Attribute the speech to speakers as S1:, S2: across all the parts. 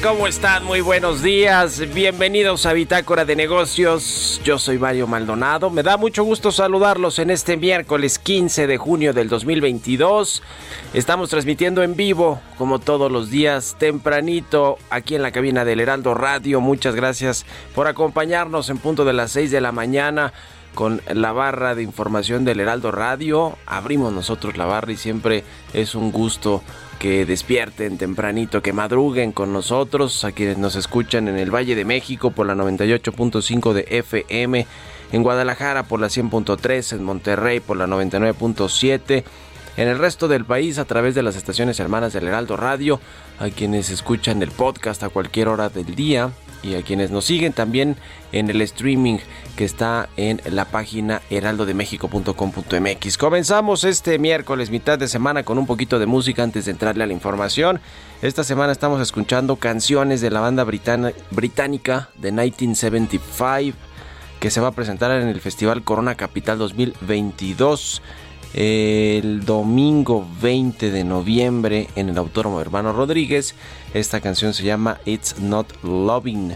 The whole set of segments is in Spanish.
S1: ¿Cómo están? Muy buenos días. Bienvenidos a Bitácora de Negocios. Yo soy Mario Maldonado. Me da mucho gusto saludarlos en este miércoles 15 de junio del 2022. Estamos transmitiendo en vivo, como todos los días, tempranito, aquí en la cabina del Heraldo Radio. Muchas gracias por acompañarnos en punto de las 6 de la mañana con la barra de información del Heraldo Radio. Abrimos nosotros la barra y siempre es un gusto que despierten tempranito, que madruguen con nosotros, a quienes nos escuchan en el Valle de México por la 98.5 de FM, en Guadalajara por la 100.3, en Monterrey por la 99.7. En el resto del país a través de las estaciones hermanas del Heraldo Radio, a quienes escuchan el podcast a cualquier hora del día, y a quienes nos siguen también en el streaming que está en la página heraldodemexico.com.mx. Comenzamos este miércoles, mitad de semana, con un poquito de música antes de entrarle a la información. Esta semana estamos escuchando canciones de la banda británica de 1975 que se va a presentar en el Festival Corona Capital 2022 el domingo 20 de noviembre en el Autódromo Hermano Rodríguez. Esta canción se llama It's Not Loving.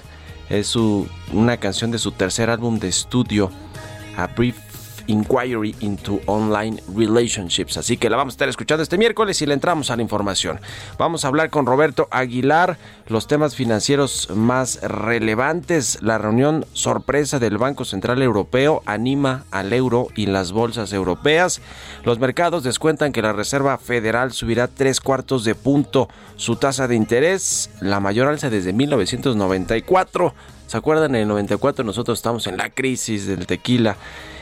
S1: Es su- una canción de su tercer álbum de estudio, A Brief Inquiry into Online Relationships. Así que la vamos a estar escuchando este miércoles y le entramos a la información. Vamos a hablar con Roberto Aguilar los temas financieros más relevantes. La reunión sorpresa del Banco Central Europeo anima al euro y las bolsas europeas. Los mercados descuentan que la Reserva Federal subirá tres cuartos de punto su tasa de interés, la mayor alza desde 1994. ¿Se acuerdan? En el 94 nosotros estamos en la crisis del tequila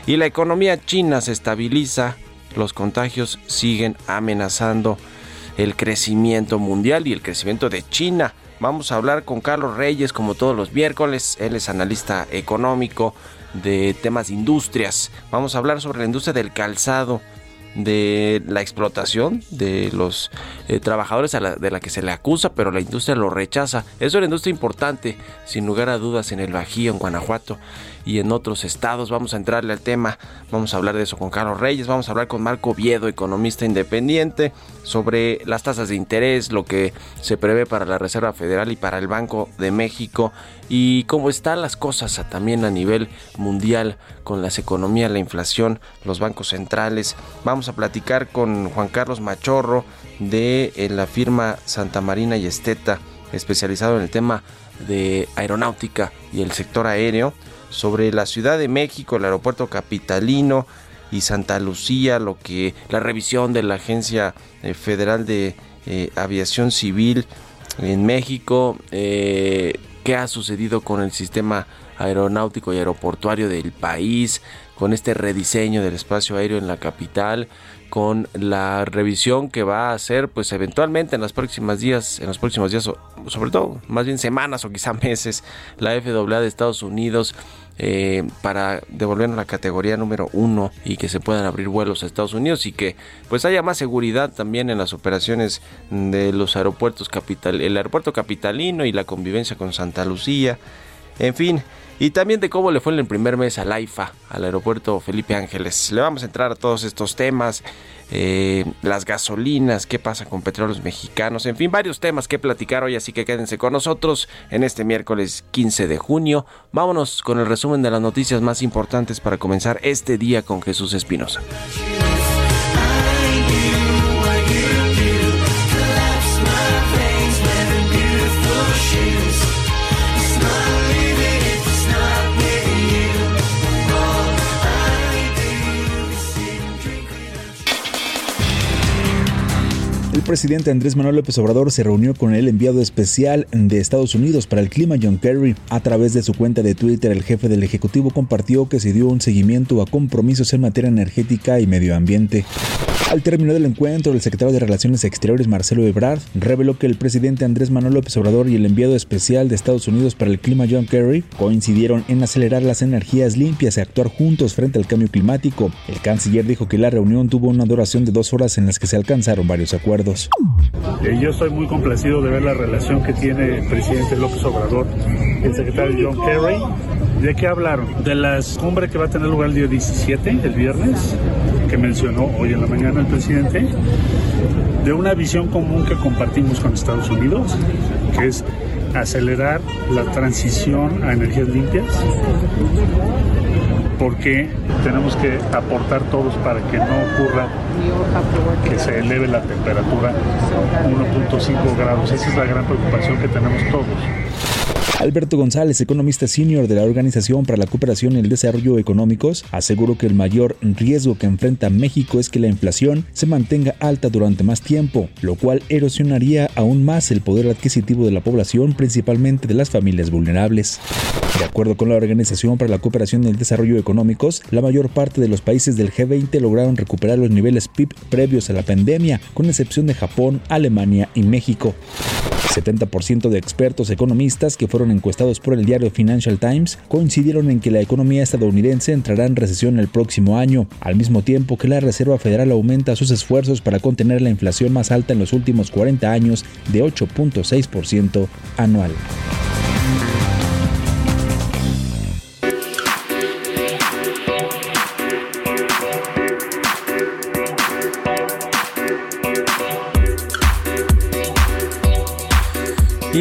S1: y la economía china se estabiliza. Los contagios siguen amenazando el crecimiento mundial y el crecimiento de China. Vamos a hablar con Carlos Reyes como todos los miércoles. Él es analista económico de temas de industrias. Vamos a hablar sobre la industria del calzado de la explotación de los eh, trabajadores a la- de la que se le acusa, pero la industria lo rechaza. Es una industria importante, sin lugar a dudas, en el Bajío, en Guanajuato y en otros estados. Vamos a entrarle al tema, vamos a hablar de eso con Carlos Reyes, vamos a hablar con Marco Viedo, economista independiente, sobre las tasas de interés, lo que se prevé para la Reserva Federal y para el Banco de México y cómo están las cosas también a nivel mundial con las economías, la inflación, los bancos centrales. Vamos a platicar con Juan Carlos Machorro de eh, la firma Santa Marina y Esteta, especializado en el tema de aeronáutica y el sector aéreo, sobre la Ciudad de México, el aeropuerto capitalino y Santa Lucía, lo que la revisión de la Agencia eh, Federal de eh, Aviación Civil en México, qué ha sucedido con el sistema aeronáutico y aeroportuario del país, con este rediseño del espacio aéreo en la capital, con la revisión que va a hacer pues eventualmente en los próximos días, en los próximos días, sobre todo más bien semanas o quizá meses, la FAA de Estados Unidos eh, para devolvernos la categoría número uno y que se puedan abrir vuelos a Estados Unidos y que pues haya más seguridad también en las operaciones de los aeropuertos capital, el aeropuerto capitalino y la convivencia con Santa Lucía, en fin. Y también de cómo le fue en el primer mes al AIFA, al aeropuerto Felipe Ángeles. Le vamos a entrar a todos estos temas, eh, las gasolinas, qué pasa con petróleos mexicanos, en fin, varios temas que platicar hoy, así que quédense con nosotros en este miércoles 15 de junio. Vámonos con el resumen de las noticias más importantes para comenzar este día con Jesús Espinosa.
S2: Presidente Andrés Manuel López Obrador se reunió con el enviado especial de Estados Unidos para el clima John Kerry. A través de su cuenta de Twitter, el jefe del Ejecutivo compartió que se dio un seguimiento a compromisos en materia energética y medio ambiente. Al término del encuentro, el secretario de Relaciones Exteriores Marcelo Ebrard reveló que el presidente Andrés Manuel López Obrador y el enviado especial de Estados Unidos para el clima John Kerry coincidieron en acelerar las energías limpias y actuar juntos frente al cambio climático. El canciller dijo que la reunión tuvo una duración de dos horas en las que se alcanzaron varios acuerdos.
S3: Eh, yo estoy muy complacido de ver la relación que tiene el presidente López Obrador, el secretario John Kerry. ¿De qué hablaron? De la cumbre que va a tener lugar el día 17, el viernes, que mencionó hoy en la mañana el presidente, de una visión común que compartimos con Estados Unidos, que es acelerar la transición a energías limpias, porque tenemos que aportar todos para que no ocurra que se eleve la temperatura 1.5 grados. Esa es la gran preocupación que tenemos todos.
S2: Alberto González, economista senior de la Organización para la Cooperación y el Desarrollo Económicos, aseguró que el mayor riesgo que enfrenta México es que la inflación se mantenga alta durante más tiempo, lo cual erosionaría aún más el poder adquisitivo de la población, principalmente de las familias vulnerables. De acuerdo con la Organización para la Cooperación y el Desarrollo Económicos, la mayor parte de los países del G20 lograron recuperar los niveles PIB previos a la pandemia, con excepción de Japón, Alemania y México. 70% de expertos economistas que fueron encuestados por el diario Financial Times coincidieron en que la economía estadounidense entrará en recesión el próximo año, al mismo tiempo que la Reserva Federal aumenta sus esfuerzos para contener la inflación más alta en los últimos 40 años de 8.6% anual.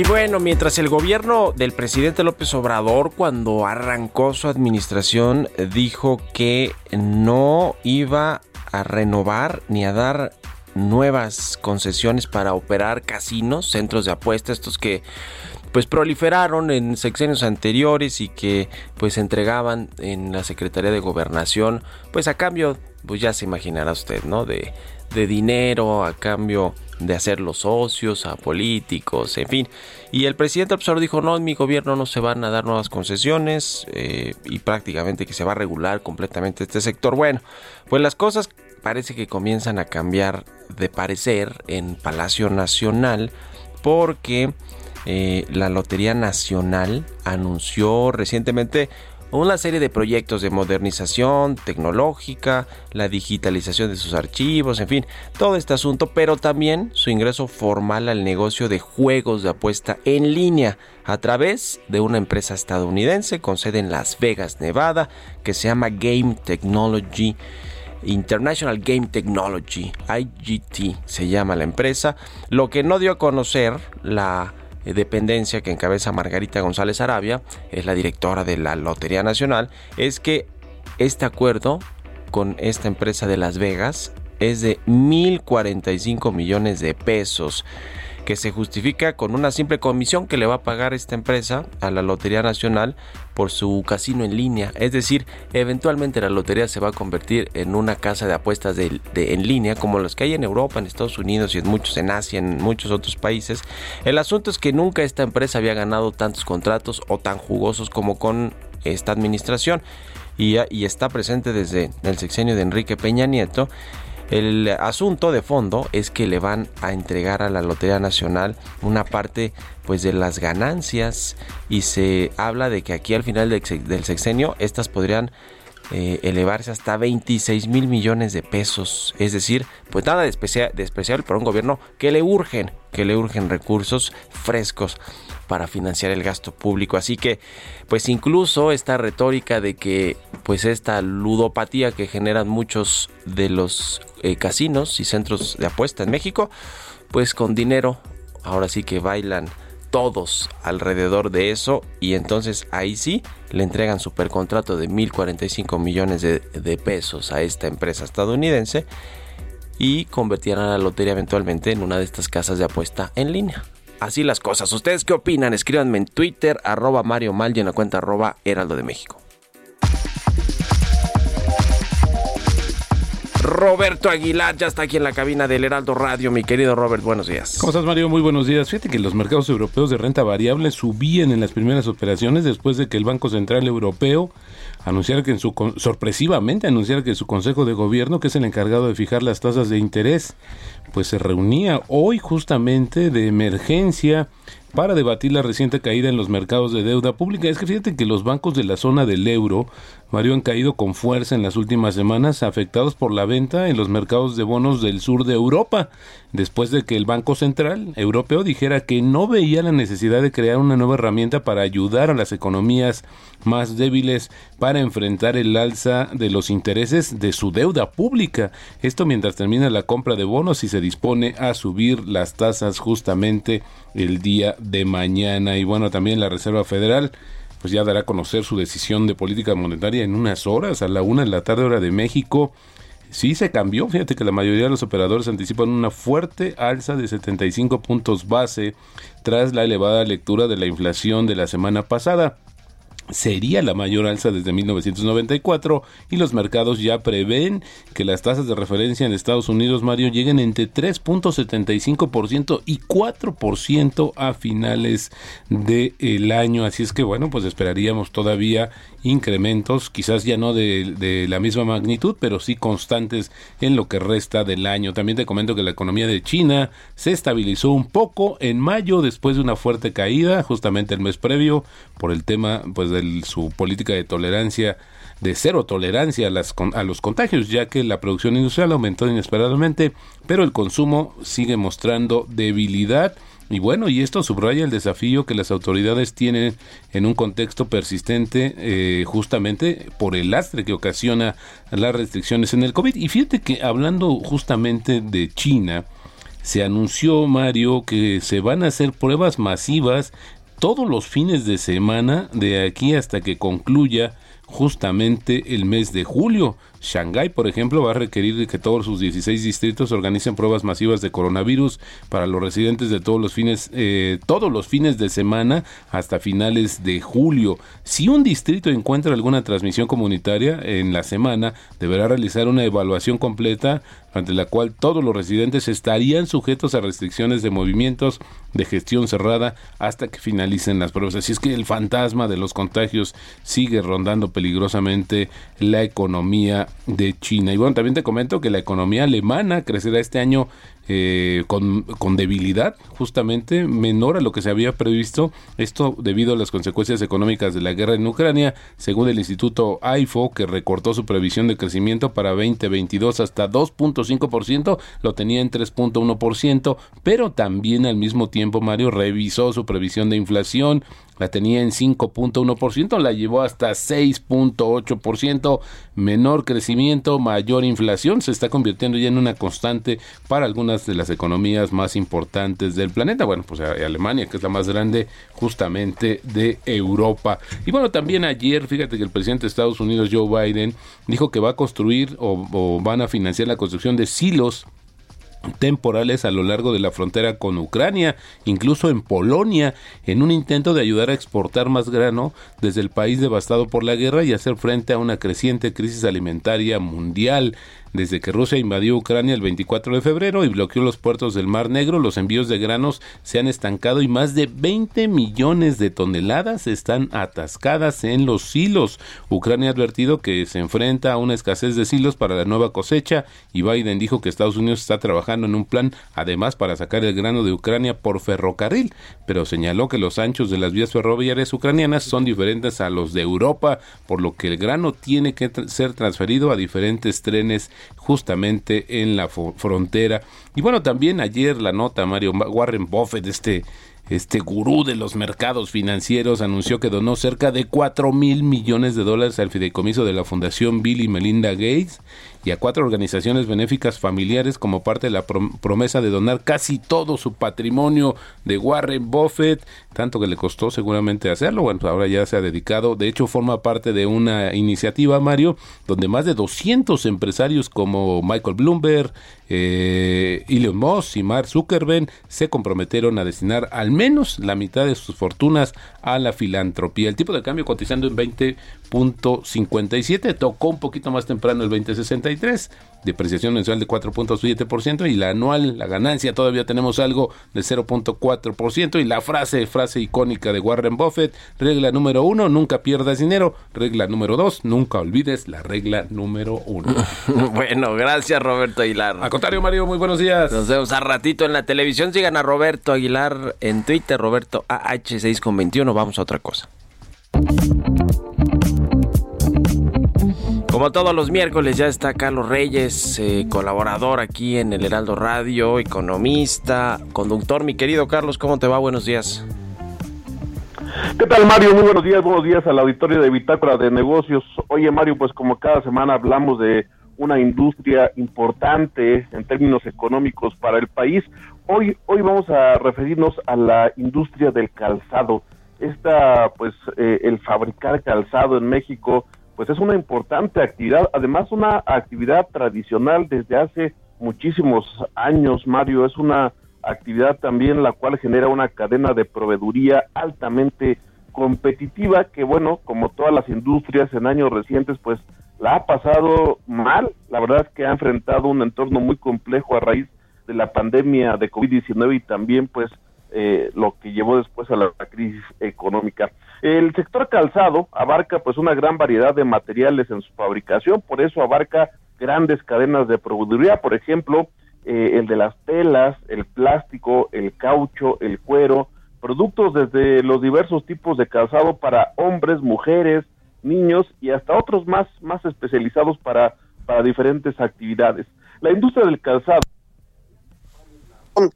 S1: Bueno, mientras el gobierno del presidente López Obrador, cuando arrancó su administración, dijo que no iba a renovar ni a dar nuevas concesiones para operar casinos, centros de apuestas, estos que pues proliferaron en sexenios anteriores y que pues entregaban en la Secretaría de Gobernación, pues a cambio, pues ya se imaginará usted, ¿no? De, de dinero, a cambio de hacer los socios, a políticos, en fin. Y el presidente Obrador dijo, no, en mi gobierno no se van a dar nuevas concesiones eh, y prácticamente que se va a regular completamente este sector. Bueno, pues las cosas parece que comienzan a cambiar de parecer en Palacio Nacional porque eh, la Lotería Nacional anunció recientemente una serie de proyectos de modernización tecnológica, la digitalización de sus archivos, en fin, todo este asunto, pero también su ingreso formal al negocio de juegos de apuesta en línea a través de una empresa estadounidense con sede en Las Vegas, Nevada, que se llama Game Technology. International Game Technology, IGT se llama la empresa, lo que no dio a conocer la dependencia que encabeza Margarita González Arabia, es la directora de la Lotería Nacional, es que este acuerdo con esta empresa de Las Vegas es de 1.045 millones de pesos que se justifica con una simple comisión que le va a pagar esta empresa a la Lotería Nacional por su casino en línea. Es decir, eventualmente la lotería se va a convertir en una casa de apuestas de, en línea como las que hay en Europa, en Estados Unidos y en muchos en Asia, en muchos otros países. El asunto es que nunca esta empresa había ganado tantos contratos o tan jugosos como con esta administración y, y está presente desde el sexenio de Enrique Peña Nieto. El asunto de fondo es que le van a entregar a la Lotería Nacional una parte pues de las ganancias. Y se habla de que aquí al final del sex- del sexenio estas podrían eh, elevarse hasta 26 mil millones de pesos. Es decir, pues nada de especial, para un gobierno que le urgen, que le urgen recursos frescos para financiar el gasto público. Así que, pues incluso esta retórica de que, pues esta ludopatía que generan muchos de los eh, casinos y centros de apuesta en México, pues con dinero, ahora sí que bailan todos alrededor de eso y entonces ahí sí le entregan supercontrato de 1.045 millones de, pesos a esta empresa estadounidense y convertirán la lotería eventualmente en una de estas casas de apuesta en línea. Así las cosas. ¿Ustedes qué opinan? Escríbanme en Twitter, arroba Mario Mal y en la cuenta arroba Heraldo de México. Roberto Aguilar ya está aquí en la cabina del Heraldo Radio. Mi querido Robert, buenos días.
S4: ¿Cómo estás, Mario? Muy buenos días. Fíjate que los mercados europeos de renta variable subían en las primeras operaciones después de que el Banco Central Europeo anunciara que en su sorpresivamente anunciara que su Consejo de Gobierno, que es el encargado de fijar las tasas de interés, pues se reunía hoy justamente de emergencia para debatir la reciente caída en los mercados de deuda pública. Es que fíjate que los bancos de la zona del euro, Mario, han caído con fuerza en las últimas semanas, afectados por la venta en los mercados de bonos del sur de Europa, después de que el Banco Central Europeo dijera que no veía la necesidad de crear una nueva herramienta para ayudar a las economías más débiles para enfrentar el alza de los intereses de su deuda pública. Esto mientras termina la compra de bonos y se dispone a subir las tasas justamente el día de mañana. Y bueno, también la Reserva Federal pues ya dará a conocer su decisión de política monetaria en unas horas, a la una de la tarde hora de México. Sí se cambió, fíjate que la mayoría de los operadores anticipan una fuerte alza de 75 puntos base tras la elevada lectura de la inflación de la semana pasada sería la mayor alza desde 1994 y los mercados ya prevén que las tasas de referencia en Estados Unidos, Mario, lleguen entre 3.75% y 4% a finales del año. Así es que bueno, pues esperaríamos todavía incrementos, quizás ya no de, de la misma magnitud, pero sí constantes en lo que resta del año. También te comento que la economía de China se estabilizó un poco en mayo después de una fuerte caída, justamente el mes previo, por el tema pues de su política de tolerancia de cero tolerancia a, las, a los contagios, ya que la producción industrial aumentó inesperadamente, pero el consumo sigue mostrando debilidad. Y bueno, y esto subraya el desafío que las autoridades tienen en un contexto persistente eh, justamente por el lastre que ocasiona las restricciones en el COVID. Y fíjate que hablando justamente de China, se anunció, Mario, que se van a hacer pruebas masivas todos los fines de semana de aquí hasta que concluya justamente el mes de julio. Shanghái, por ejemplo, va a requerir que todos sus 16 distritos organicen pruebas masivas de coronavirus para los residentes de todos los fines, eh, todos los fines de semana hasta finales de julio. Si un distrito encuentra alguna transmisión comunitaria en la semana, deberá realizar una evaluación completa ante la cual todos los residentes estarían sujetos a restricciones de movimientos de gestión cerrada hasta que finalicen las pruebas. Así es que el fantasma de los contagios sigue rondando peligrosamente la economía de China. Y bueno, también te comento que la economía alemana crecerá este año eh, con, con debilidad, justamente menor a lo que se había previsto. Esto debido a las consecuencias económicas de la guerra en Ucrania, según el Instituto AIFO, que recortó su previsión de crecimiento para 2022 hasta 2.5%, lo tenía en 3.1%, pero también al mismo tiempo Mario revisó su previsión de inflación la tenía en 5.1%, la llevó hasta 6.8%, menor crecimiento, mayor inflación, se está convirtiendo ya en una constante para algunas de las economías más importantes del planeta. Bueno, pues eh, Alemania, que es la más grande justamente de Europa. Y bueno, también ayer, fíjate que el presidente de Estados Unidos, Joe Biden, dijo que va a construir o, o van a financiar la construcción de silos temporales a lo largo de la frontera con Ucrania, incluso en Polonia, en un intento de ayudar a exportar más grano desde el país devastado por la guerra y hacer frente a una creciente crisis alimentaria mundial. Desde que Rusia invadió Ucrania el 24 de febrero y bloqueó los puertos del Mar Negro, los envíos de granos se han estancado y más de 20 millones de toneladas están atascadas en los silos. Ucrania ha advertido que se enfrenta a una escasez de silos para la nueva cosecha y Biden dijo que Estados Unidos está trabajando en un plan además para sacar el grano de Ucrania por ferrocarril, pero señaló que los anchos de las vías ferroviarias ucranianas son diferentes a los de Europa, por lo que el grano tiene que ser transferido a diferentes trenes justamente en la frontera. Y bueno, también ayer la nota Mario Warren Buffett, este este gurú de los mercados financieros anunció que donó cerca de 4 mil millones de dólares al fideicomiso de la Fundación Bill y Melinda Gates y a cuatro organizaciones benéficas familiares como parte de la prom- promesa de donar casi todo su patrimonio de Warren Buffett, tanto que le costó seguramente hacerlo. Bueno, pues ahora ya se ha dedicado, de hecho forma parte de una iniciativa, Mario, donde más de 200 empresarios como Michael Bloomberg, eh, Elon Musk y Mark Zuckerberg se comprometieron a destinar al menos la mitad de sus fortunas a la filantropía. El tipo de cambio cotizando en 20.57, tocó un poquito más temprano el 2063, depreciación mensual de 4.7% y la anual, la ganancia todavía tenemos algo de 0.4% y la frase, frase icónica de Warren Buffett, regla número uno, nunca pierdas dinero, regla número dos, nunca olvides la regla número uno.
S1: bueno, gracias Roberto Aguilar.
S4: Al contrario, Mario, muy buenos días.
S1: Nos vemos a ratito en la televisión. Sigan a Roberto Aguilar en Twitter, Roberto AH6 con 21. Vamos a otra cosa. Como todos los miércoles ya está Carlos Reyes, eh, colaborador aquí en el Heraldo Radio, economista, conductor. Mi querido Carlos, ¿cómo te va? Buenos días.
S5: ¿Qué tal Mario? Muy buenos días, buenos días al auditorio de Bitácora de Negocios. Oye Mario, pues como cada semana hablamos de una industria importante en términos económicos para el país, hoy, hoy vamos a referirnos a la industria del calzado. Esta, pues, eh, el fabricar calzado en México, pues es una importante actividad, además una actividad tradicional desde hace muchísimos años, Mario, es una actividad también la cual genera una cadena de proveeduría altamente competitiva que bueno, como todas las industrias en años recientes pues la ha pasado mal, la verdad es que ha enfrentado un entorno muy complejo a raíz de la pandemia de COVID-19 y también pues eh, lo que llevó después a la crisis económica. El sector calzado abarca pues una gran variedad de materiales en su fabricación, por eso abarca grandes cadenas de proveeduría, por ejemplo, eh, el de las telas, el plástico, el caucho, el cuero, productos desde los diversos tipos de calzado para hombres, mujeres, niños y hasta otros más, más especializados para, para diferentes actividades. La industria del calzado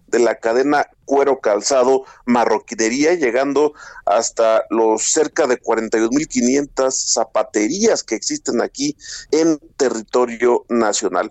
S6: de la cadena cuero calzado marroquinería llegando hasta los cerca de 42.500 zapaterías que existen aquí en territorio nacional.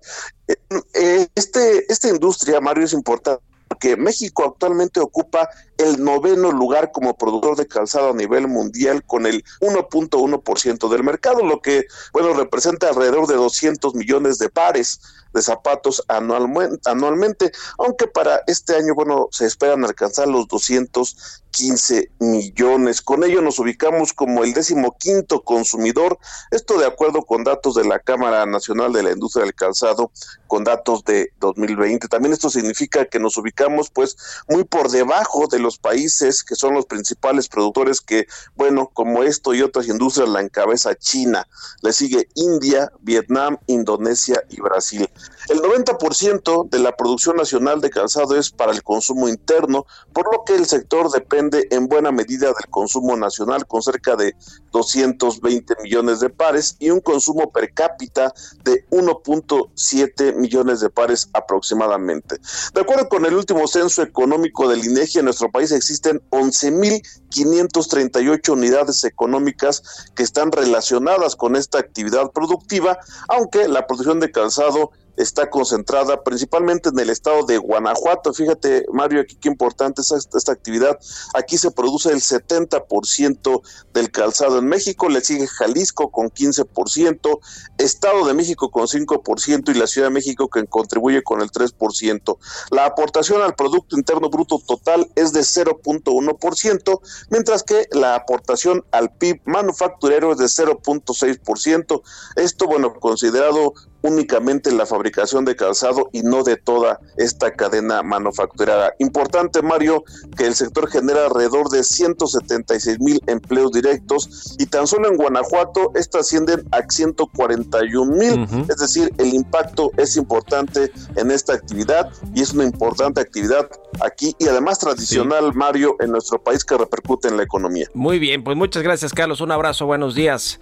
S6: Eh, Este, esta industria, Mario, es importante porque México actualmente ocupa el noveno lugar como productor de calzado a nivel mundial con el 1.1% del mercado, lo que, bueno, representa alrededor de 200 millones de pares de zapatos anualmente, aunque para este año, bueno, se esperan alcanzar los 215 millones. Con ello nos ubicamos como el décimo quinto consumidor, esto de acuerdo con datos de la Cámara Nacional de la Industria del Calzado, con datos de 2020. También esto significa que nos ubicamos pues muy por debajo de los países que son los principales productores que, bueno, como esto y otras industrias la encabeza China, le sigue India, Vietnam, Indonesia y Brasil. El 90% de la producción nacional de calzado es para el consumo interno, por lo que el sector depende en buena medida del consumo nacional con cerca de 220 millones de pares y un consumo per cápita de 1.7 millones de pares aproximadamente. De acuerdo con el último censo económico del INEGI en nuestro país, país existen 11.538 unidades económicas que están relacionadas con esta actividad productiva, aunque la producción de calzado está concentrada principalmente en el estado de Guanajuato. Fíjate, Mario, aquí qué importante es esta, actividad. Aquí se produce el 70% del calzado en México, le sigue Jalisco con 15%, Estado de México con 5% y la Ciudad de México que contribuye con el 3%. La aportación al Producto Interno Bruto total es de 0.1%, mientras que la aportación al PIB manufacturero es de 0.6%. Esto, bueno, considerado únicamente la fabricación de calzado y no de toda esta cadena manufacturera. Importante, Mario, que el sector genera alrededor de 176 mil empleos directos y tan solo en Guanajuato estas ascienden a 141 mil, es decir, el impacto es importante en esta actividad y es una importante actividad aquí y además tradicional, Mario, en nuestro país que repercute en la economía.
S1: Muy bien, pues muchas gracias, Carlos. Un abrazo, buenos días.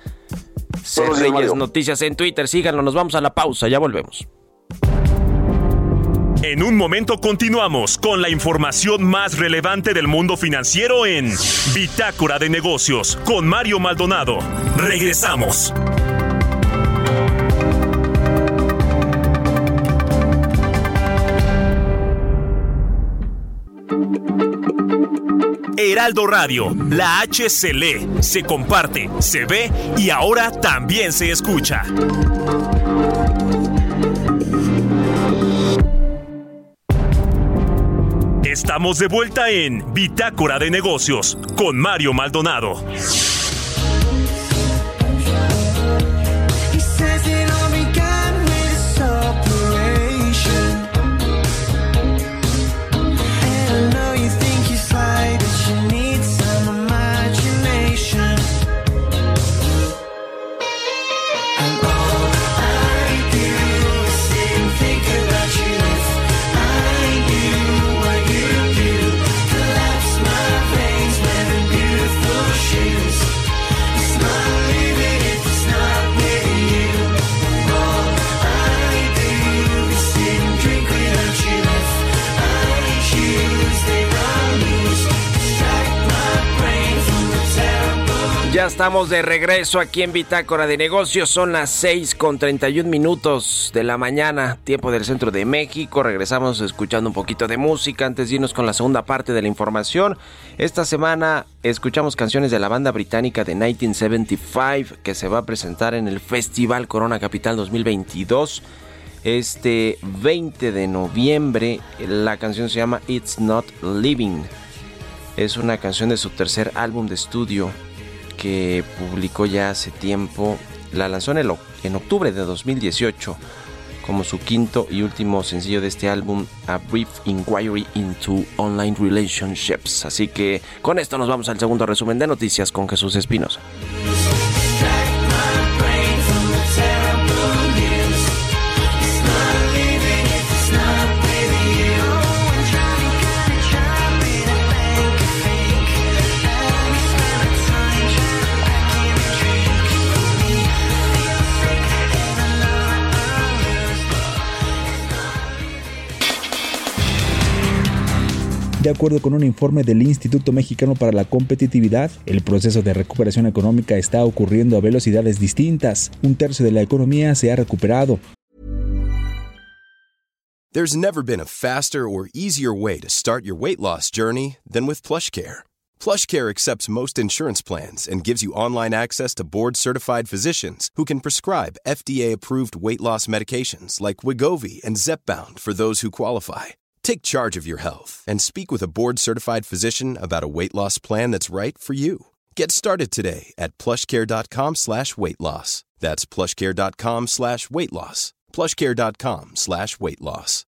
S6: Días,
S1: Reyes
S6: Mario.
S1: Noticias en Twitter, síganlo, nos vamos a la pausa, ya volvemos.
S7: En un momento continuamos con la información más relevante del mundo financiero en Bitácora de Negocios con Mario Maldonado. Regresamos. Heraldo Radio, la H se lee, se comparte, se ve y ahora también se escucha. Estamos de vuelta en Bitácora de Negocios con Mario Maldonado.
S1: Estamos de regreso aquí en Bitácora de Negocios. Son las 6 con 31 minutos de la mañana, tiempo del centro de México. Regresamos escuchando un poquito de música antes de irnos con la segunda parte de la información. Esta semana escuchamos canciones de la banda británica de 1975 que se va a presentar en el Festival Corona Capital 2022. Este 20 de noviembre, la canción se llama It's Not Living. Es una canción de su tercer álbum de estudio que publicó ya hace tiempo. La lanzó en, el en octubre de 2018 como su quinto y último sencillo de este álbum, A Brief Inquiry into Online Relationships. Así que con esto nos vamos al segundo resumen de noticias con Jesús Espinosa.
S2: De acuerdo con un informe del Instituto Mexicano para la Competitividad, el proceso de recuperación económica está ocurriendo a velocidades distintas. Un tercio de la economía se ha recuperado,
S8: There's never been a faster or easier way to start your weight loss journey than with PlushCare. PlushCare accepts most insurance plans and gives you online access to board-certified physicians who can prescribe FDA-approved weight loss medications like Wigovi and Zepbound for those who qualify. Take charge of your health and speak with a board-certified physician about a weight loss plan that's right for you. Get started today at plushcare.com slash weight loss. That's plushcare.com slash weight loss. plushcare.com slash weight loss.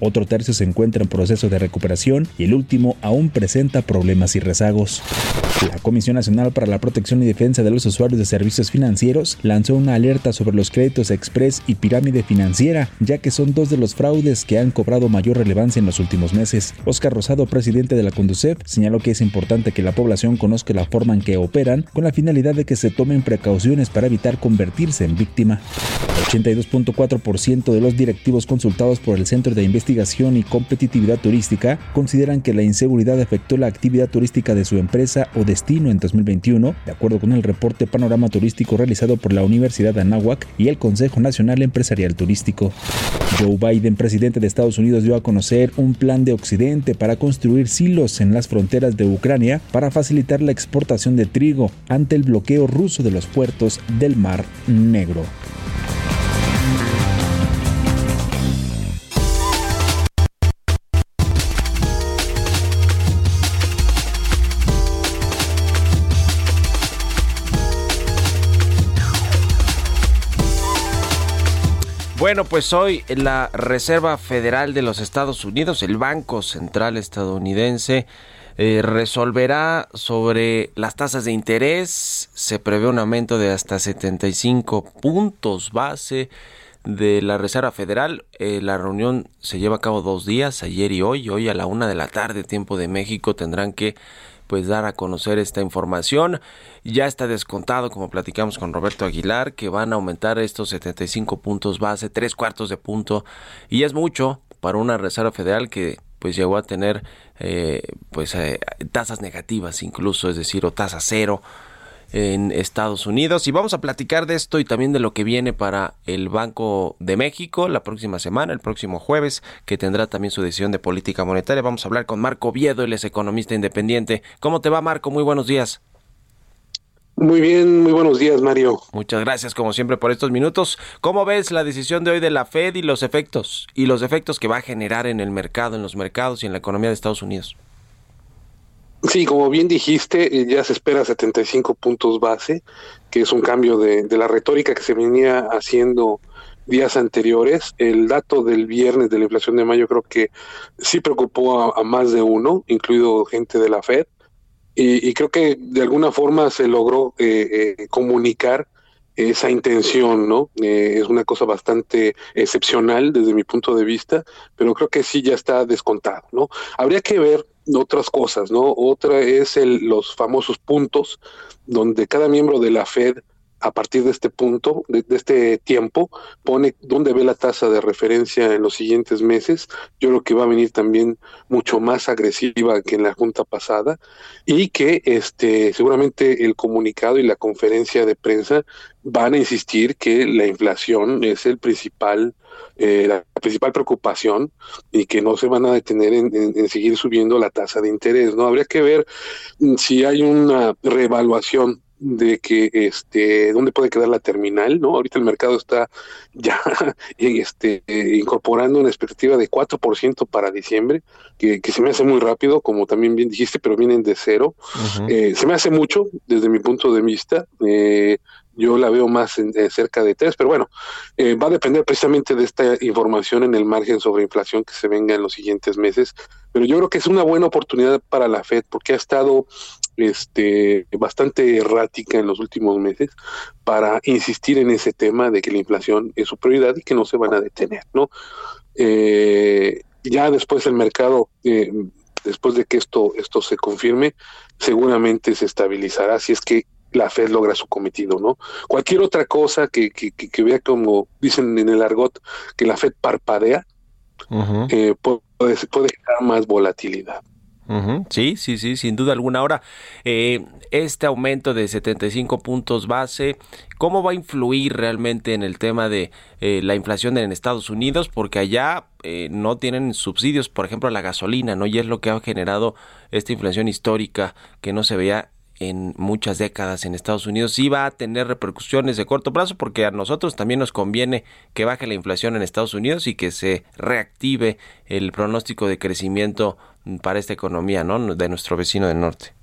S2: otro tercio se encuentra en proceso de recuperación y el último aún presenta problemas y rezagos. La Comisión Nacional para la Protección y Defensa de los Usuarios de Servicios Financieros lanzó una alerta sobre los créditos express y pirámide financiera, ya que son dos de los fraudes que han cobrado mayor relevancia en los últimos meses. Oscar Rosado, presidente de la Conducef, señaló que es importante que la población conozca la forma en que operan con la finalidad de que se tomen precauciones para evitar convertirse en víctima. 82.4% de los directivos consultados por el Centro de Investigación y Competitividad Turística consideran que la inseguridad afectó la actividad turística de su empresa o destino en 2021, de acuerdo con el reporte Panorama Turístico realizado por la Universidad de Anáhuac y el Consejo Nacional Empresarial Turístico. Joe Biden, presidente de Estados Unidos, dio a conocer un plan de Occidente para construir silos en las fronteras de Ucrania para facilitar la exportación de trigo ante el bloqueo ruso de los puertos del Mar Negro.
S1: Bueno, pues hoy la Reserva Federal de los Estados Unidos, el Banco Central estadounidense, eh, resolverá sobre las tasas de interés. Se prevé un aumento de hasta 75 puntos base de la Reserva Federal. Eh, la reunión se lleva a cabo dos días, ayer y hoy. Hoy a la una de la tarde, tiempo de México, tendrán que pues dar a conocer esta información. Ya está descontado, como platicamos con Roberto Aguilar, que van a aumentar estos 75 puntos base, tres cuartos de punto, y es mucho para una Reserva Federal que pues llegó a tener eh, pues eh, tasas negativas incluso, es decir, o tasa cero en Estados Unidos. Y vamos a platicar de esto y también de lo que viene para el Banco de México la próxima semana, el próximo jueves, que tendrá también su decisión de política monetaria. Vamos a hablar con Marco Viedo, él es economista independiente. ¿Cómo te va, Marco? Muy buenos días.
S9: Muy bien, muy buenos días, Mario.
S1: Muchas gracias, como siempre, por estos minutos. ¿Cómo ves la decisión de hoy de la Fed y los efectos? Y los efectos que va a generar en el mercado, en los mercados y en la economía de Estados Unidos.
S9: Sí, como bien dijiste, eh, ya se espera 75 puntos base, que es un cambio de, la retórica que se venía haciendo días anteriores. El dato del viernes de la inflación de mayo creo que sí preocupó a, más de uno, incluido gente de la Fed, y, y creo que de alguna forma se logró eh, eh, comunicar esa intención, ¿no? Eh, es una cosa bastante excepcional desde mi punto de vista, pero creo que sí ya está descontado, ¿no? Habría que ver otras cosas, ¿no? Otra es el, los famosos puntos donde cada miembro de la Fed a partir de este punto, de, este tiempo, pone dónde ve la tasa de referencia en los siguientes meses. Yo creo que va a venir también mucho más agresiva que en la junta pasada y que este seguramente el comunicado y la conferencia de prensa van a insistir que la inflación es el principal eh, la principal preocupación y que no se van a detener en, en, en, seguir subiendo la tasa de interés. No habría que ver si hay una reevaluación de que este dónde puede quedar la terminal, ¿no? Ahorita el mercado está ya este incorporando una expectativa de 4% para diciembre, que, que, se me hace muy rápido, como también bien dijiste, pero vienen de cero. Uh -huh. eh, se me hace mucho desde mi punto de vista. Eh, yo la veo más en, en cerca de tres, pero bueno, eh, va a depender precisamente de esta información en el margen sobre inflación que se venga en los siguientes meses, pero yo creo que es una buena oportunidad para la Fed porque ha estado este bastante errática en los últimos meses para insistir en ese tema de que la inflación es su prioridad y que no se van a detener, ¿no? Eh, ya después el mercado eh, después de que esto esto se confirme, seguramente se estabilizará si es que la Fed logra su cometido, ¿no? Cualquier otra cosa que, que, que vea como dicen en el argot que la Fed parpadea, uh -huh. eh, puede, puede generar más volatilidad.
S1: Uh -huh. Sí, sí, sí, sin duda alguna. Ahora, eh, este aumento de 75 puntos base, ¿cómo va a influir realmente en el tema de eh, la inflación en Estados Unidos? Porque allá eh, no tienen subsidios, por ejemplo, a la gasolina, ¿no? Y es lo que ha generado esta inflación histórica que no se veía en muchas décadas en Estados Unidos sí va a tener repercusiones de corto plazo porque a nosotros también nos conviene que baje la inflación en Estados Unidos y que se reactive el pronóstico de crecimiento para esta economía ¿no? de nuestro vecino del norte.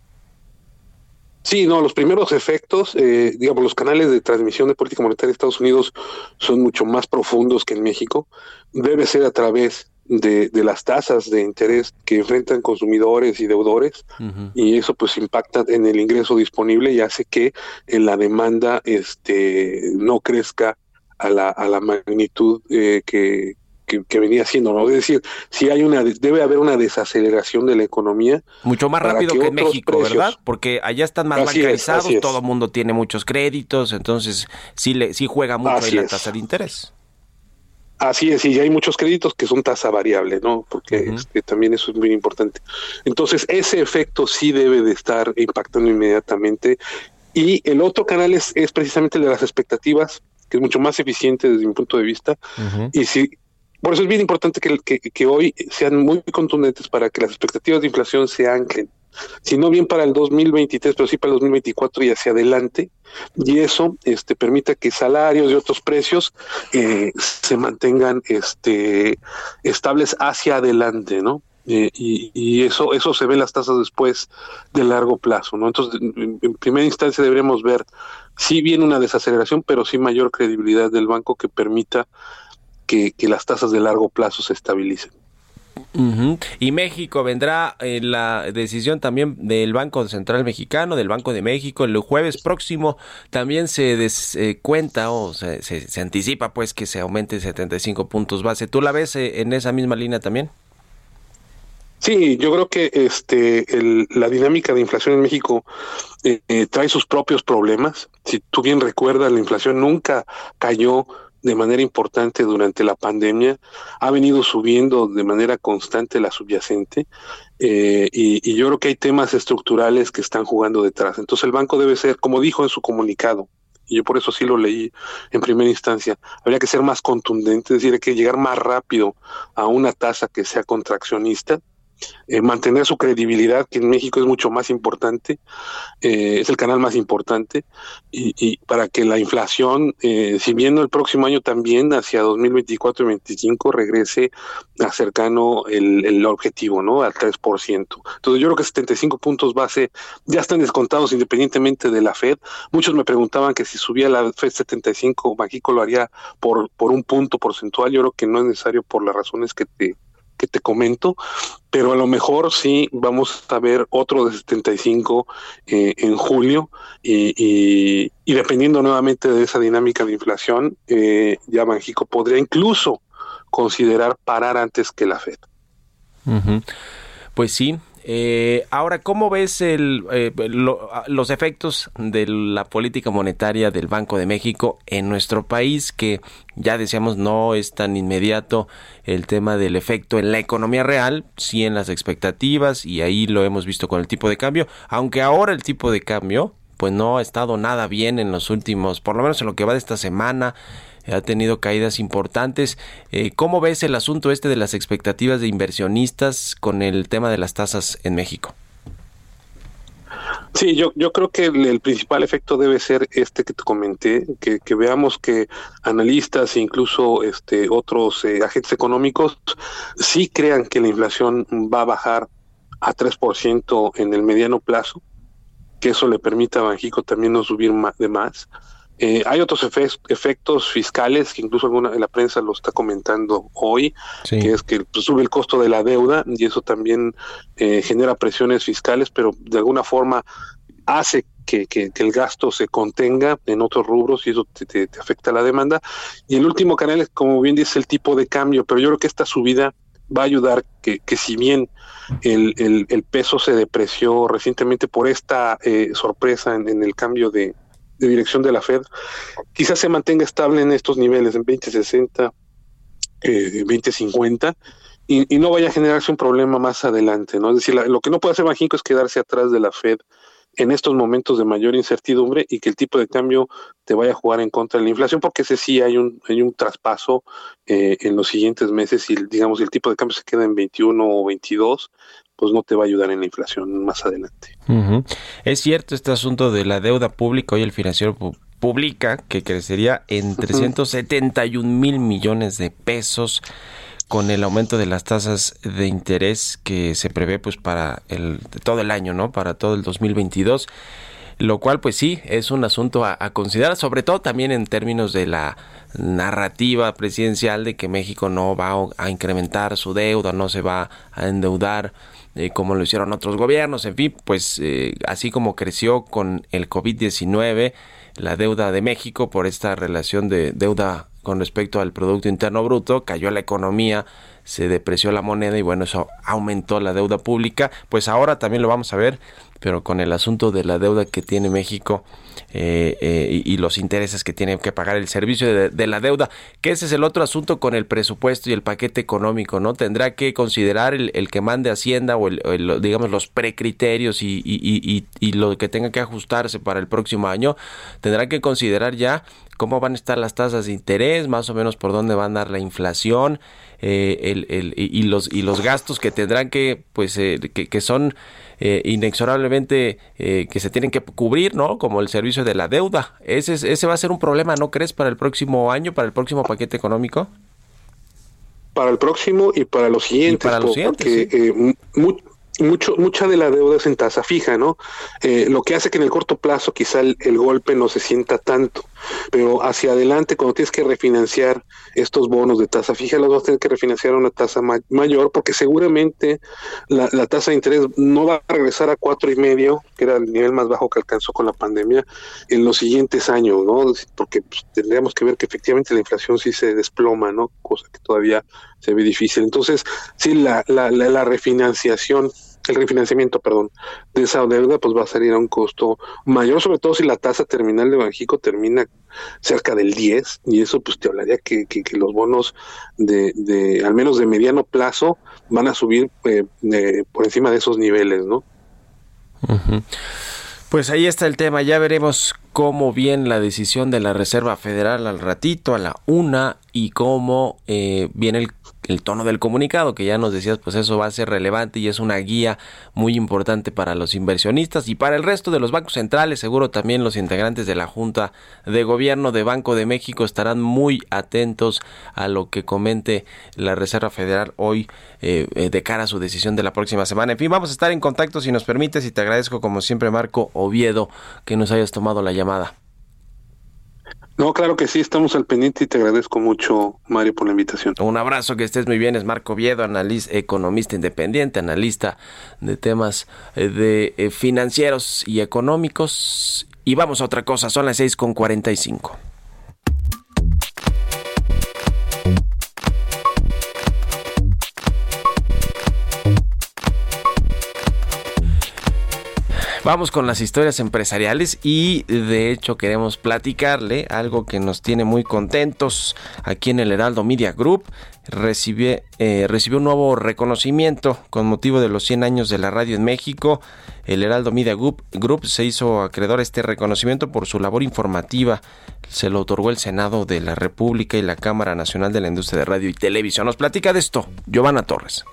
S9: Sí, no, los primeros efectos, eh, digamos, los canales de transmisión de política monetaria de Estados Unidos son mucho más profundos que en México. Debe ser a través de, de las tasas de interés que enfrentan consumidores y deudores y eso pues impacta en el ingreso disponible y hace que en la demanda este no crezca a la, a la magnitud eh, que, que, que venía siendo, ¿no? Es decir, si hay una debe haber una desaceleración de la economía
S1: Mucho más rápido que, en México,
S9: precios-
S1: ¿verdad? Porque allá están más
S9: Así
S1: bancarizados,
S9: es.
S1: todo el mundo tiene muchos créditos, entonces sí le sí juega mucho ahí la tasa de interés.
S9: Así es, y hay muchos créditos que son tasa variable, ¿no? Porque este, también eso es muy importante. Entonces, ese efecto sí debe de estar impactando inmediatamente. Y el otro canal es, es precisamente el de las expectativas, que es mucho más eficiente desde mi punto de vista. Y sí, por eso es bien importante que, que, que hoy sean muy contundentes para que las expectativas de inflación se anclen, si no bien para el 2023, pero sí para el 2024 y hacia adelante, y eso este, permita que salarios y otros precios eh, se mantengan este, estables hacia adelante, ¿no? Eh, y, eso eso se ve en las tasas después de largo plazo, ¿no? Entonces, en, primera instancia deberíamos ver sí viene una desaceleración, pero sí mayor credibilidad del banco que permita que, que las tasas de largo plazo se estabilicen.
S1: Y México vendrá eh, la decisión también del Banco Central Mexicano, del Banco de México, el jueves próximo también se descuenta o se, se- anticipa pues que se aumente 75 puntos base. ¿Tú la ves eh, en esa misma línea también?
S9: Sí, yo creo que este la dinámica de inflación en México eh, eh, trae sus propios problemas. Si tú bien recuerdas, la inflación nunca cayó de manera importante durante la pandemia, ha venido subiendo de manera constante la subyacente eh, y, y yo creo que hay temas estructurales que están jugando detrás. Entonces el banco debe ser, como dijo en su comunicado, y yo por eso sí lo leí en primera instancia, habría que ser más contundente, es decir, hay que llegar más rápido a una tasa que sea contraccionista, eh, mantener su credibilidad, que en México es mucho más importante, eh, es el canal más importante, y, para que la inflación, eh, si bien el próximo año también, hacia 2024 y 2025, regrese a cercano el, el objetivo, ¿no? Al 3%. Entonces yo creo que 75 puntos base ya están descontados independientemente de la Fed. Muchos me preguntaban que si subía la Fed 75, México lo haría por, por un punto porcentual. Yo creo que no es necesario por las razones que te, que te comento, pero a lo mejor sí vamos a ver otro de 75 eh, en julio y, dependiendo nuevamente de esa dinámica de inflación, eh, ya Banjico podría incluso considerar parar antes que la Fed.
S1: Pues sí. Eh, ahora, ¿cómo ves el, eh, lo- los efectos de la política monetaria del Banco de México en nuestro país? Que ya decíamos no es tan inmediato el tema del efecto en la economía real, sí en las expectativas, y ahí lo hemos visto con el tipo de cambio, aunque ahora el tipo de cambio pues no ha estado nada bien en los últimos, por lo menos en lo que va de esta semana, ha tenido caídas importantes. Eh, ¿Cómo ves el asunto este de las expectativas de inversionistas con el tema de las tasas en México?
S9: Sí, yo, yo creo que el, principal efecto debe ser este que te comenté, que, que veamos que analistas e incluso este, otros eh, agentes económicos sí crean que la inflación va a bajar a 3% en el mediano plazo, que eso le permita a Banjico también no subir más de más. Eh, hay otros efe- efectos fiscales que incluso alguna la prensa lo está comentando hoy, que es que pues, sube el costo de la deuda y eso también eh, genera presiones fiscales, pero de alguna forma hace que, que- que el gasto se contenga en otros rubros y eso te, te- te afecta la demanda. Y el último canal es, como bien dice, el tipo de cambio, pero yo creo que esta subida va a ayudar que, que si bien el, el- el peso se depreció recientemente por esta eh, sorpresa en, en el cambio de, de dirección de la Fed, quizás se mantenga estable en estos niveles, en 2060, eh, 2050, y, y no vaya a generarse un problema más adelante, ¿no? Es decir, la- lo que no puede hacer Banjico es quedarse atrás de la Fed en estos momentos de mayor incertidumbre y que el tipo de cambio te vaya a jugar en contra de la inflación, porque ese sí hay un, hay un traspaso eh, en los siguientes meses y digamos el tipo de cambio se queda en 21 o 22, pues no te va a ayudar en la inflación más adelante.
S1: Es cierto este asunto de la deuda pública. Hoy el financiero pu- publica que crecería en 371 mil millones de pesos con el aumento de las tasas de interés que se prevé pues para el todo el año, ¿no? Para todo el 2022. Lo cual pues sí es un asunto a, considerar, sobre todo también en términos de la narrativa presidencial de que México no va a incrementar su deuda, no se va a endeudar eh, como lo hicieron otros gobiernos, en fin, pues eh, así como creció con el COVID-19 la deuda de México por esta relación de deuda con respecto al Producto Interno Bruto, cayó la economía, se depreció la moneda y bueno, eso aumentó la deuda pública, pues ahora también lo vamos a ver, pero con el asunto de la deuda que tiene México eh, eh, y, los intereses que tiene que pagar el servicio de, la deuda, que ese es el otro asunto con el presupuesto y el paquete económico, ¿no? Tendrá que considerar el, el que mande Hacienda o, el, digamos los precriterios y, y lo que tenga que ajustarse para el próximo año, tendrá que considerar ya cómo van a estar las tasas de interés, más o menos por dónde va a andar la inflación eh, el, el, y los y los gastos que tendrán que pues eh, que, que, son eh, inexorablemente eh, que se tienen que cubrir, ¿no? Como el servicio de la deuda. Ese es, ese va a ser un problema, ¿no crees, para el próximo año, para el próximo paquete económico?
S9: Para el próximo y para los siguientes,
S1: Y para los siguientes,
S9: porque
S1: sí.
S9: eh, mu- mucho, mucha de la deuda es en tasa fija, ¿no? Eh, lo que hace que en el corto plazo quizá el, el golpe no se sienta tanto, pero hacia adelante cuando tienes que refinanciar estos bonos de tasa fija, los vas a tener que refinanciar a una tasa ma- mayor, porque seguramente la, tasa de interés no va a regresar a cuatro y medio, que era el nivel más bajo que alcanzó con la pandemia, en los siguientes años, ¿no? Porque pues, tendríamos que ver que efectivamente la inflación sí se desploma, ¿no? Cosa que todavía se ve difícil. Entonces, sí, la, la, la refinanciación el refinanciamiento, perdón, de esa deuda, pues va a salir a un costo mayor, sobre todo si la tasa terminal de Banjico termina cerca del 10, y eso pues te hablaría que, que, que los bonos de, de, al menos de mediano plazo, van a subir eh, eh, por encima de esos niveles, ¿no?
S1: Pues ahí está el tema, ya veremos cómo viene la decisión de la Reserva Federal al ratito, a la una, y cómo eh, viene el, el, tono del comunicado, que ya nos decías, pues eso va a ser relevante y es una guía muy importante para los inversionistas y para el resto de los bancos centrales, seguro también los integrantes de la Junta de Gobierno de Banco de México estarán muy atentos a lo que comente la Reserva Federal hoy eh, de cara a su decisión de la próxima semana. En fin, vamos a estar en contacto si nos permites y te agradezco como siempre, Marco Oviedo, que nos hayas tomado la llamada.
S9: No, claro que sí, estamos al pendiente y te agradezco mucho, Mario, por la invitación.
S1: Un abrazo, que estés muy bien. Es Marco Viedo, analista, economista independiente, analista de temas eh, de eh, financieros y económicos. Y vamos a otra cosa, son las 6 Vamos con las historias empresariales y de hecho queremos platicarle algo que nos tiene muy contentos aquí en el Heraldo Media Group. Eh, recibió un nuevo reconocimiento con motivo de los 100 años de la radio en México. El Heraldo Media Group, Group se hizo acreedor a este reconocimiento por su labor informativa. Se lo otorgó el Senado de la República y la Cámara Nacional de la Industria de Radio y Televisión. Nos platica de esto Giovanna Torres.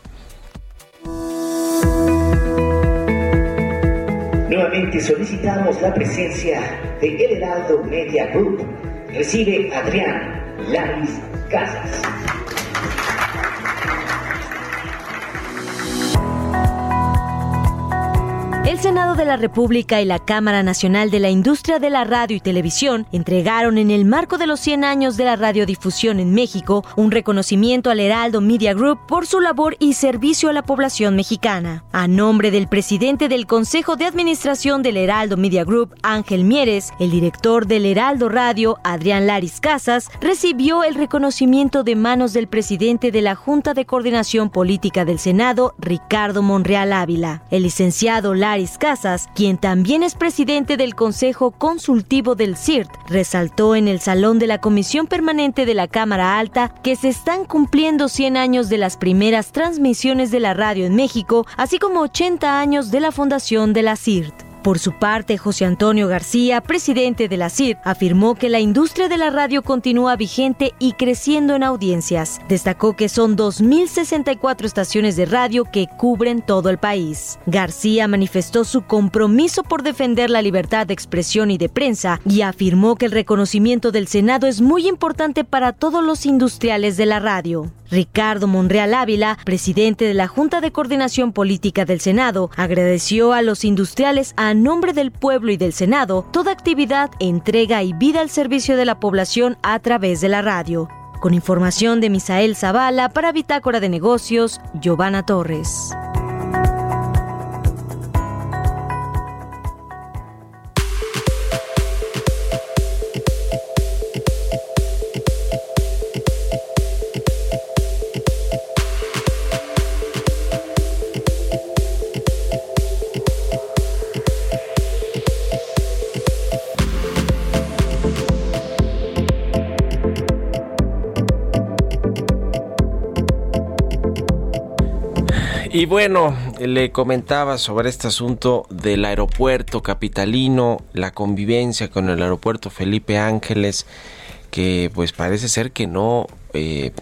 S10: Solicitamos la presencia de El Heraldo Media Group. Recibe Adrián Laris Casas.
S11: El Senado de la República y la Cámara Nacional de la Industria de la Radio y Televisión entregaron en el marco de los 100 años de la radiodifusión en México un reconocimiento al Heraldo Media Group por su labor y servicio a la población mexicana. A nombre del presidente del Consejo de Administración del Heraldo Media Group, Ángel Mieres, el director del Heraldo Radio, Adrián Laris Casas, recibió el reconocimiento de manos del presidente de la Junta de Coordinación Política del Senado, Ricardo Monreal Ávila. El licenciado Laris Casas, quien también es presidente del Consejo Consultivo del CIRT, resaltó en el Salón de la Comisión Permanente de la Cámara Alta que se están cumpliendo 100 años de las primeras transmisiones de la radio en México, así como 80 años de la fundación de la CIRT. Por su parte, José Antonio García, presidente de la CID, afirmó que la industria de la radio continúa vigente y creciendo en audiencias. Destacó que son 2.064 estaciones de radio que cubren todo el país. García manifestó su compromiso por defender la libertad de expresión y de prensa y afirmó que el reconocimiento del Senado es muy importante para todos los industriales de la radio. Ricardo Monreal Ávila, presidente de la Junta de Coordinación Política del Senado, agradeció a los industriales a nombre del pueblo y del Senado toda actividad, entrega y vida al servicio de la población a través de la radio. Con información de Misael Zavala para Bitácora de Negocios, Giovanna Torres.
S1: Y bueno, le comentaba sobre este asunto del aeropuerto capitalino, la convivencia con el aeropuerto Felipe Ángeles, que pues parece ser que no, eh,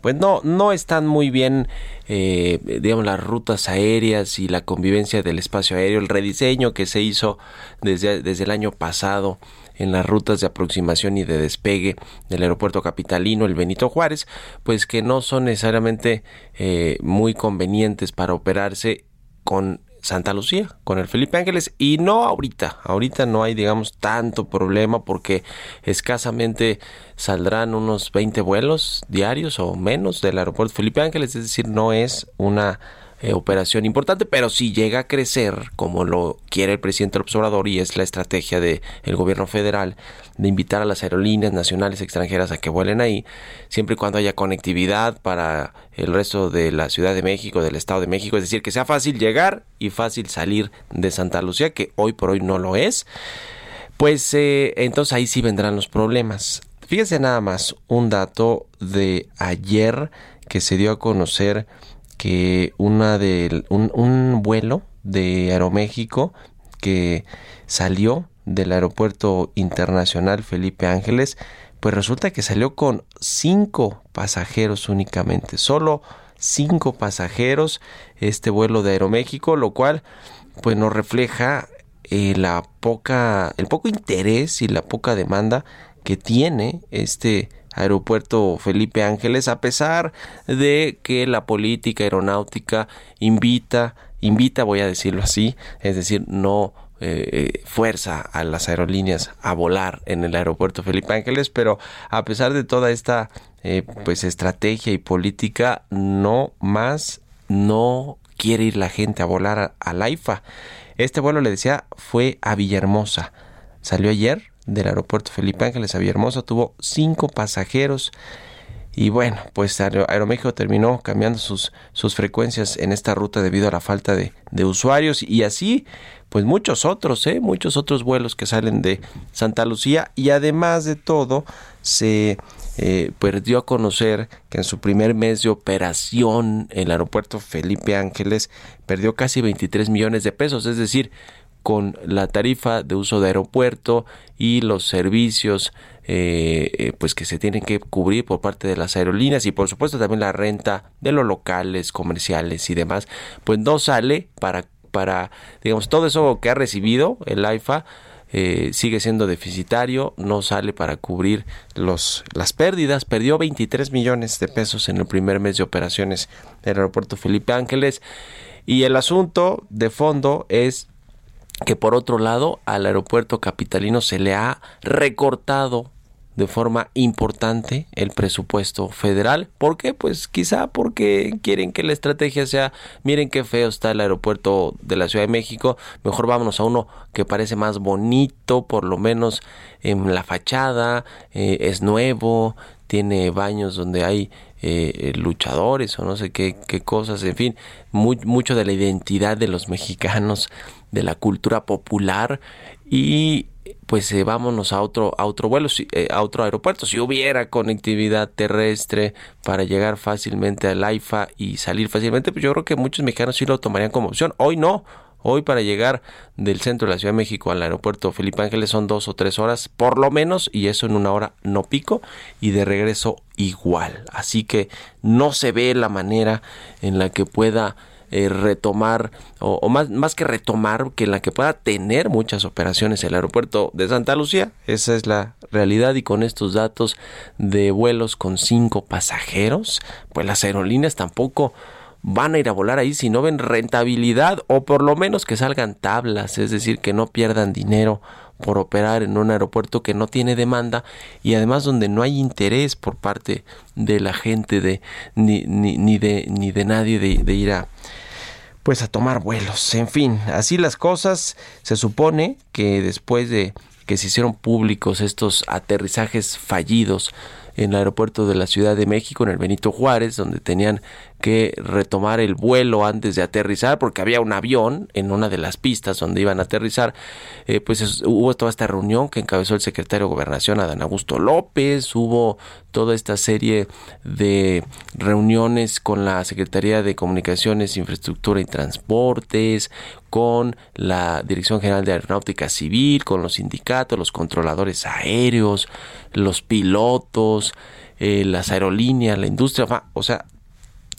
S1: pues no, no están muy bien, eh, digamos, las rutas aéreas y la convivencia del espacio aéreo, el rediseño que se hizo desde, desde el año pasado en las rutas de aproximación y de despegue del aeropuerto capitalino, el Benito Juárez, pues que no son necesariamente eh, muy convenientes para operarse con Santa Lucía, con el Felipe Ángeles, y no ahorita, ahorita no hay, digamos, tanto problema porque escasamente saldrán unos 20 vuelos diarios o menos del aeropuerto Felipe Ángeles, es decir, no es una eh, operación importante, pero si llega a crecer, como lo quiere el presidente del observador y es la estrategia del el gobierno federal de invitar a las aerolíneas nacionales extranjeras a que vuelen ahí, siempre y cuando haya conectividad para el resto de la Ciudad de México, del Estado de México, es decir, que sea fácil llegar y fácil salir de Santa Lucía, que hoy por hoy no lo es, pues eh, entonces ahí sí vendrán los problemas. Fíjese nada más un dato de ayer que se dio a conocer que una de un, vuelo de Aeroméxico que salió del aeropuerto internacional Felipe Ángeles, pues resulta que salió con cinco pasajeros únicamente, solo cinco pasajeros este vuelo de Aeroméxico, lo cual pues nos refleja eh, la poca, el poco interés y la poca demanda que tiene este aeropuerto Felipe Ángeles, a pesar de que la política aeronáutica invita, invita, voy a decirlo así, es decir, no eh, fuerza a las aerolíneas a volar en el aeropuerto Felipe Ángeles, pero a pesar de toda esta eh, pues estrategia y política, no más, no quiere ir la gente a volar a, a la IFA. Este vuelo, le decía, fue a Villahermosa. Salió ayer del aeropuerto Felipe Ángeles a Villahermosa, tuvo cinco pasajeros. Y bueno, pues Aer Aeroméxico terminó cambiando sus, sus frecuencias en esta ruta debido a la falta de, de usuarios y así, pues muchos otros, ¿eh? muchos otros vuelos que salen de Santa Lucía y además de todo se eh, perdió a conocer que en su primer mes de operación el aeropuerto Felipe Ángeles perdió casi 23 millones de pesos, es decir, con la tarifa de uso de aeropuerto y los servicios eh, eh, pues que se tienen que cubrir por parte de las aerolíneas y por supuesto también la renta de los locales comerciales y demás pues no sale para para digamos todo eso que ha recibido el AIFA eh, sigue siendo deficitario, no sale para cubrir los, las pérdidas, perdió 23 millones de pesos en el primer mes de operaciones del aeropuerto Felipe Ángeles. Y el asunto de fondo es que por otro lado al aeropuerto capitalino se le ha recortado de forma importante el presupuesto federal. ¿Por qué? Pues quizá porque quieren que la estrategia sea, miren qué feo está el aeropuerto de la Ciudad de México, mejor vámonos a uno que parece más bonito, por lo menos en la fachada, eh, es nuevo, tiene baños donde hay eh, luchadores o no sé qué, cosas, en fin, mucho de la identidad de los mexicanos, de la cultura popular. Y pues eh, vámonos a otro a otro vuelo eh, a otro aeropuerto. Si hubiera conectividad terrestre para llegar fácilmente al AIFA y salir fácilmente pues yo creo que muchos mexicanos sí lo tomarían como opción. Hoy no hoy para llegar del centro de la Ciudad de México al aeropuerto Felipe Ángeles son dos o tres horas por lo menos y eso en una hora no pico y de regreso igual así que no se ve la manera en la que pueda eh, retomar, o, más, más que retomar, que en la que pueda tener muchas operaciones el aeropuerto de Santa Lucía. Esa es la realidad y con estos datos de vuelos con cinco pasajeros, pues las aerolíneas tampoco van a ir a volar ahí si no ven rentabilidad o por lo menos que salgan tablas, es decir, que no pierdan dinero por operar en un aeropuerto que no tiene demanda y además donde no hay interés por parte de la gente de ni, ni, ni de ni de nadie de, de ir a pues a tomar vuelos. En fin, así las cosas. Se supone que después de que se hicieron públicos estos aterrizajes fallidos en el aeropuerto de la Ciudad de México, en el Benito Juárez, donde tenían que retomar el vuelo antes de aterrizar, porque había un avión en una de las pistas donde iban a aterrizar, eh, pues es- hubo toda esta reunión que encabezó el secretario de Gobernación, Adán Augusto López, hubo toda esta serie de reuniones con la Secretaría de Comunicaciones, Infraestructura y Transportes, con la Dirección General de Aeronáutica Civil, con los sindicatos, los controladores aéreos, los pilotos, eh, las aerolíneas, la industria, o sea,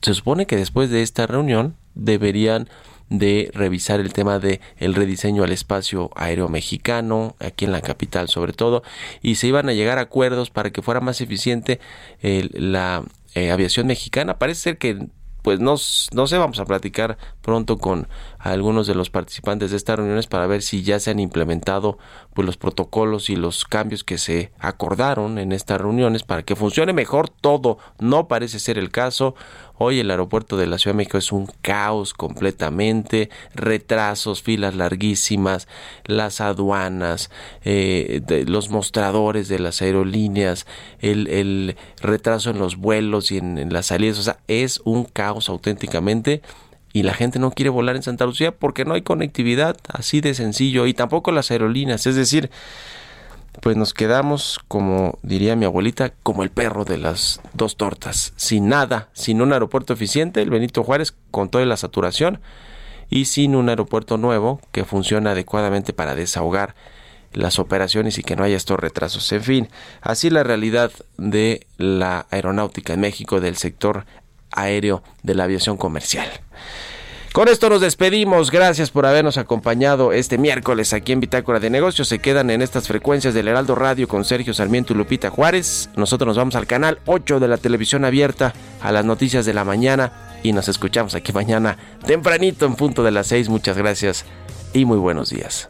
S1: se supone que después de esta reunión deberían de revisar el tema de el rediseño al espacio aéreo mexicano aquí en la capital sobre todo y se iban a llegar a acuerdos para que fuera más eficiente la eh, aviación mexicana. Parece ser que pues no, no sé, vamos a platicar pronto con algunos de los participantes de estas reuniones para ver si ya se han implementado pues los protocolos y los cambios que se acordaron en estas reuniones para que funcione mejor todo. No parece ser el caso. Hoy el aeropuerto de la Ciudad de México es un caos completamente, retrasos, filas larguísimas, las aduanas, eh, los mostradores de las aerolíneas, el, el retraso en los vuelos y en las salidas, o sea, es un caos auténticamente y la gente no quiere volar en Santa Lucía porque no hay conectividad, así de sencillo, y tampoco las aerolíneas, es decir, pues nos quedamos, como diría mi abuelita, como el perro de las dos tortas, sin nada, sin un aeropuerto eficiente, el Benito Juárez con toda la saturación, y sin un aeropuerto nuevo que funcione adecuadamente para desahogar las operaciones y que no haya estos retrasos. En fin, así la realidad de la aeronáutica en México, del sector aéreo de la aviación comercial. Con esto nos despedimos. Gracias por habernos acompañado este miércoles aquí en Bitácora de Negocios. Se quedan en estas frecuencias del Heraldo Radio con Sergio Sarmiento y Lupita Juárez. Nosotros nos vamos al canal 8 de la televisión abierta a las noticias de la mañana y nos escuchamos aquí mañana tempranito en punto de las 6. Muchas gracias y muy buenos días.